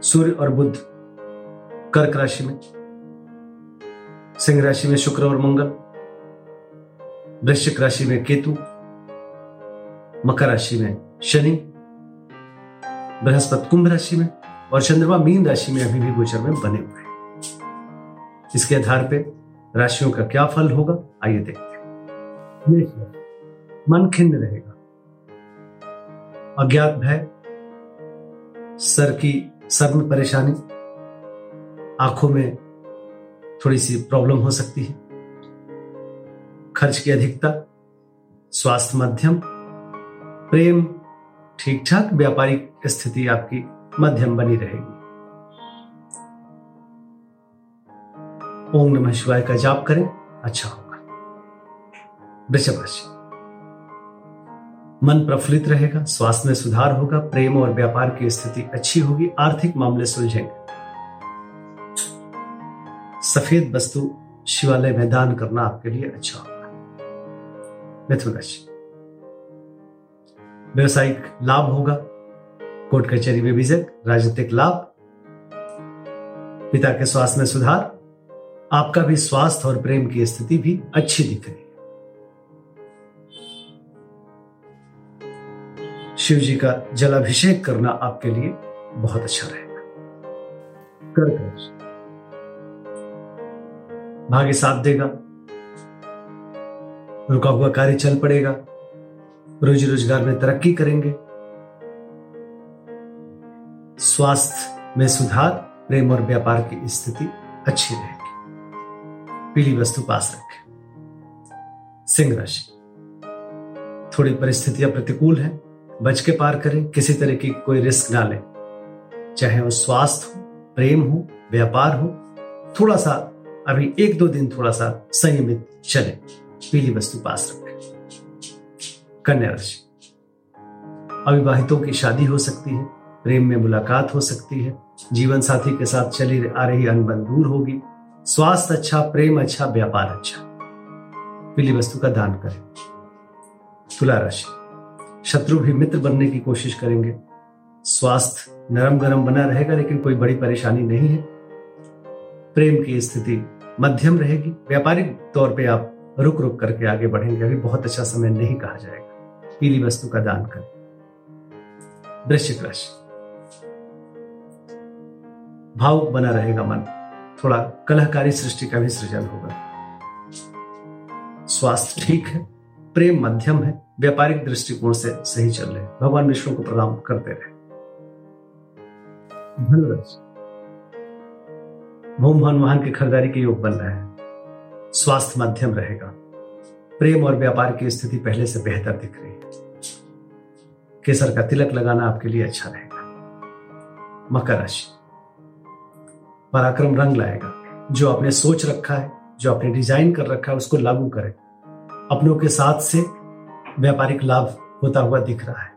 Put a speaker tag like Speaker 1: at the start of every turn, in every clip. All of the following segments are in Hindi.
Speaker 1: सूर्य और बुद्ध कर्क राशि में, सिंह राशि में शुक्र और मंगल, वृश्चिक राशि में केतु, मकर राशि में शनि, बृहस्पति कुंभ राशि में और चंद्रमा मीन राशि में अभी भी गोचर में बने हुए हैं। इसके आधार पर राशियों का क्या फल होगा, आइए देखते हैं। मन खिन्न रहेगा। अज्ञात भय, सर की सर में परेशानी, आँखों में थोड़ी सी प्रॉब्लम हो सकती है। खर्च की अधिकता, स्वास्थ्य मध्यम, प्रेम ठीक ठाक व्यापारिक स्थिति आपकी मध्यम बनी रहेगी। ओम नमः शिवाय का जाप करें अच्छा होगा। वृषभ राशि। मन प्रफुल्लित रहेगा, स्वास्थ्य में सुधार होगा, प्रेम और व्यापार की स्थिति अच्छी होगी, आर्थिक मामले सुलझेंगे। सफ़ेद वस्तु शिवालय में दान करना आपके लिए अच्छा होगा। मिथुन राशि व्यवसायिक लाभ होगा, कोर्ट कचहरी में विजय, राजनीतिक लाभ, पिता के स्वास्थ्य में सुधार, आपका भी स्वास्थ्य और प्रेम की स्थिति भी अच्छी दिख रही है शिव जी का जलाभिषेक करना आपके लिए बहुत अच्छा रहेगा। कर्क राशि भाग्य साथ देगा। रुका हुआ कार्य चल पड़ेगा। रोजी रोज़गार में तरक्की करेंगे। स्वास्थ्य में सुधार, प्रेम और व्यापार की स्थिति अच्छी रहेगी। पीली वस्तु पास रखें। सिंह राशि। थोड़ी परिस्थितियाँ प्रतिकूल हैं। बच के पार करें, किसी तरह की कोई रिस्क ना लें। चाहे वो स्वास्थ्य हो, प्रेम हो, व्यापार हो, थोड़ा सा, अभी एक दो दिन थोड़ा सा संयमित चले। पीली वस्तु पास रखें। कन्या राशि। अविवाहितों की शादी हो सकती है, प्रेम में मुलाकात हो सकती है, जीवन साथी के साथ चली आ रही अनबन दूर होगी, स्वास्थ्य अच्छा प्रेम अच्छा व्यापार अच्छा। पीली वस्तु का दान करें। तुला राशि। शत्रु भी मित्र बनने की कोशिश करेंगे। स्वास्थ्य नरम गरम बना रहेगा, लेकिन कोई बड़ी परेशानी नहीं है। प्रेम की स्थिति मध्यम रहेगी। व्यापारिक तौर पे आप रुक रुक करके आगे बढ़ेंगे। अभी बहुत अच्छा समय नहीं कहा जाएगा। पीली वस्तु का दान करें। वृश्चिक राशि। भावुक बना रहेगा मन। थोड़ा कलहकारी सृष्टि का भी सृजन होगा। स्वास्थ्य ठीक है। प्रेम मध्यम है, व्यापारिक दृष्टिकोण से सही चल रहे भगवान विष्णु को प्रणाम करते रहे। भूम भवन वाहन की खरीदारी के योग बन रहे हैं। स्वास्थ्य मध्यम रहेगा। प्रेम और व्यापार की स्थिति पहले से बेहतर दिख रही है। केसर का तिलक लगाना आपके लिए अच्छा रहेगा। मकर राशि। पराक्रम रंग लाएगा। जो आपने सोच रखा है, जो आपने डिज़ाइन कर रखा है, उसको लागू करें। अपनों के साथ से व्यापारिक लाभ होता हुआ दिख रहा है।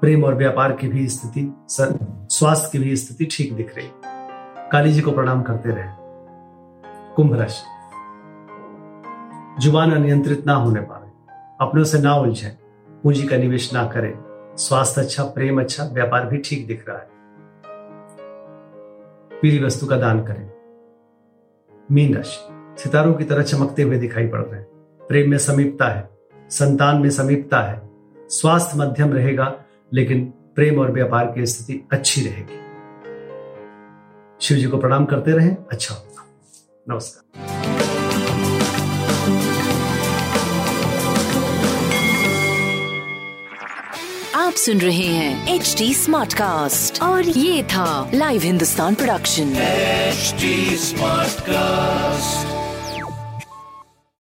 Speaker 1: प्रेम और व्यापार की भी स्थिति स्वास्थ्य की भी स्थिति ठीक दिख रही। काली जी को प्रणाम करते रहे। कुंभ राशि। ज़ुबान अनियंत्रित ना होने पाए। अपनों से ना उलझे। पूंजी का निवेश ना करें। स्वास्थ्य अच्छा प्रेम अच्छा व्यापार भी ठीक दिख रहा है। पीली वस्तु का दान करें। मीन राशि। सितारों की तरह चमकते हुए दिखाई पड़ रहे हैं। प्रेम में समीपता है संतान में समीपता है स्वास्थ्य मध्यम रहेगा लेकिन प्रेम और व्यापार की स्थिति अच्छी रहेगी। शिव जी को प्रणाम करते रहें। अच्छा होगा। नमस्कार।
Speaker 2: आप सुन रहे हैं एच डी स्मार्ट कास्ट और ये था live Hindustan production
Speaker 3: smart Smartcast.